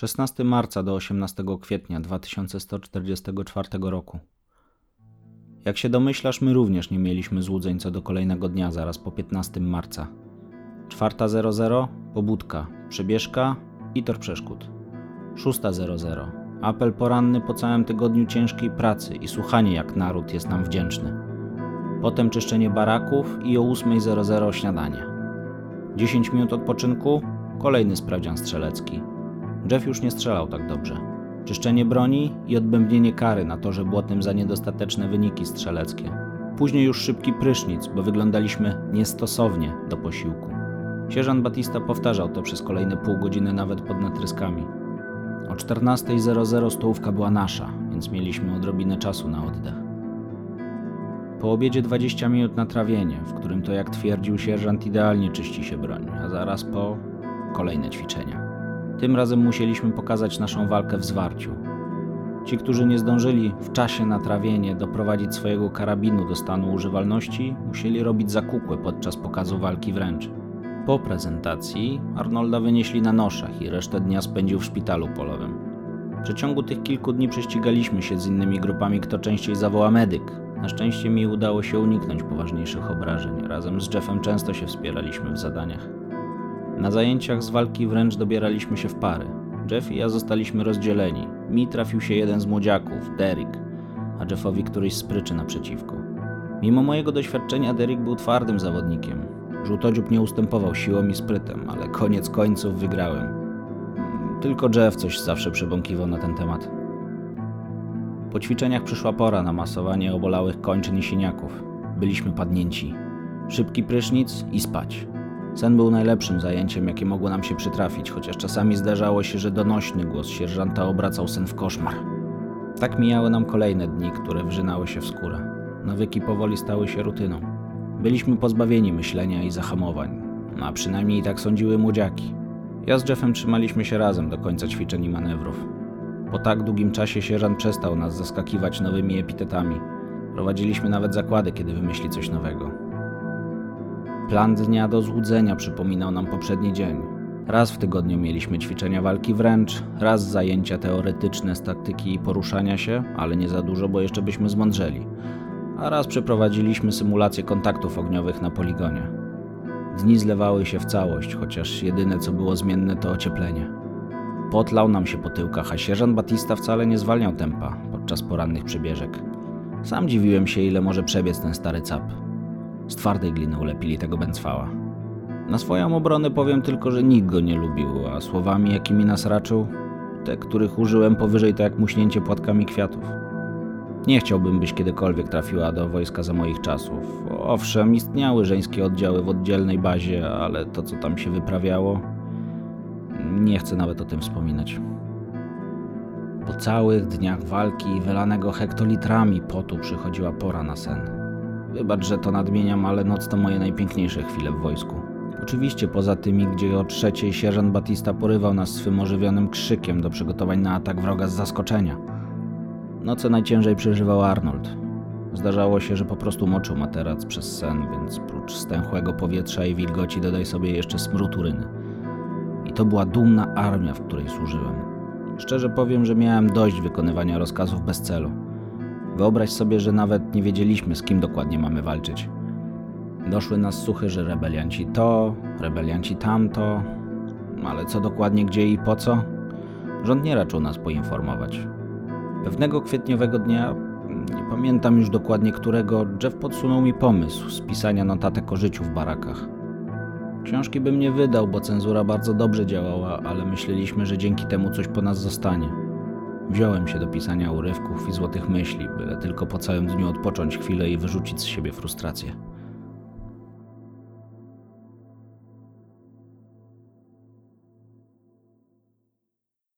16 marca do 18 kwietnia 2144 roku. Jak się domyślasz, my również nie mieliśmy złudzeń co do kolejnego dnia zaraz po 15 marca. 4.00 pobudka, przebieżka i tor przeszkód. 6.00 apel poranny po całym tygodniu ciężkiej pracy i słuchanie jak naród jest nam wdzięczny. Potem czyszczenie baraków i o 8.00 śniadanie. 10 minut odpoczynku, kolejny sprawdzian strzelecki. Jeff już nie strzelał tak dobrze. Czyszczenie broni i odbębnienie kary na torze błotnym za niedostateczne wyniki strzeleckie. Później już szybki prysznic, bo wyglądaliśmy niestosownie do posiłku. Sierżant Batista powtarzał to przez kolejne pół godziny nawet pod natryskami. O 14.00 stołówka była nasza, więc mieliśmy odrobinę czasu na oddech. Po obiedzie 20 minut na trawienie, w którym to jak twierdził sierżant idealnie czyści się broń, a zaraz po kolejne ćwiczenia. Tym razem musieliśmy pokazać naszą walkę w zwarciu. Ci, którzy nie zdążyli w czasie na trawienie doprowadzić swojego karabinu do stanu używalności, musieli robić zakukłe podczas pokazu walki wręcz. Po prezentacji Arnolda wynieśli na noszach i resztę dnia spędził w szpitalu polowym. W przeciągu tych kilku dni prześcigaliśmy się z innymi grupami, kto częściej zawoła medyk. Na szczęście mi udało się uniknąć poważniejszych obrażeń. Razem z Jeffem często się wspieraliśmy w zadaniach. Na zajęciach z walki wręcz dobieraliśmy się w pary. Jeff i ja zostaliśmy rozdzieleni. Mi trafił się jeden z młodziaków, Derek, a Jeffowi któryś z pryczy naprzeciwko. Mimo mojego doświadczenia Derek był twardym zawodnikiem. Żółtodziób nie ustępował siłą i sprytem, ale koniec końców wygrałem. Tylko Jeff coś zawsze przebąkiwał na ten temat. Po ćwiczeniach przyszła pora na masowanie obolałych kończyn i siniaków. Byliśmy padnięci. Szybki prysznic i spać. Sen był najlepszym zajęciem, jakie mogło nam się przytrafić, chociaż czasami zdarzało się, że donośny głos sierżanta obracał sen w koszmar. Tak mijały nam kolejne dni, które wrzynały się w skórę. Nawyki powoli stały się rutyną. Byliśmy pozbawieni myślenia i zahamowań, a przynajmniej tak sądziły młodziaki. Ja z Jeffem trzymaliśmy się razem do końca ćwiczeń i manewrów. Po tak długim czasie sierżant przestał nas zaskakiwać nowymi epitetami. Prowadziliśmy nawet zakłady, kiedy wymyśli coś nowego. Plan dnia do złudzenia przypominał nam poprzedni dzień. Raz w tygodniu mieliśmy ćwiczenia walki wręcz, raz zajęcia teoretyczne z taktyki i poruszania się, ale nie za dużo, bo jeszcze byśmy zmądrzeli. A raz przeprowadziliśmy symulację kontaktów ogniowych na poligonie. Dni zlewały się w całość, chociaż jedyne co było zmienne to ocieplenie. Potlał nam się po tyłkach, a sierżant Batista wcale nie zwalniał tempa podczas porannych przebieżek. Sam dziwiłem się, ile może przebiec ten stary cap. Z twardej gliny ulepili tego bęcwała. Na swoją obronę powiem tylko, że nikt go nie lubił, a słowami, jakimi nas raczył, te, których użyłem powyżej to jak muśnięcie płatkami kwiatów. Nie chciałbym, byś kiedykolwiek trafiła do wojska za moich czasów. Owszem, istniały żeńskie oddziały w oddzielnej bazie, ale to, co tam się wyprawiało, nie chcę nawet o tym wspominać. Po całych dniach walki i wylanego hektolitrami potu przychodziła pora na sen. Wybacz, że to nadmieniam, ale noc to moje najpiękniejsze chwile w wojsku. Oczywiście poza tymi, gdzie o trzeciej sierżant Batista porywał nas swym ożywionym krzykiem do przygotowań na atak wroga z zaskoczenia. Noce najciężej przeżywał Arnold. Zdarzało się, że po prostu moczył materac przez sen, więc prócz stęchłego powietrza i wilgoci dodaj sobie jeszcze smród uryny. I to była dumna armia, w której służyłem. Szczerze powiem, że miałem dość wykonywania rozkazów bez celu. Wyobraź sobie, że nawet nie wiedzieliśmy, z kim dokładnie mamy walczyć. Doszły nas słuchy, że rebelianci to, rebelianci tamto, ale co dokładnie, gdzie i po co? Rząd nie raczył nas poinformować. Pewnego kwietniowego dnia, nie pamiętam już dokładnie którego, Jeff podsunął mi pomysł spisania notatek o życiu w barakach. Książki bym nie wydał, bo cenzura bardzo dobrze działała, ale myśleliśmy, że dzięki temu coś po nas zostanie. Wziąłem się do pisania urywków i złotych myśli, byle tylko po całym dniu odpocząć chwilę i wyrzucić z siebie frustrację.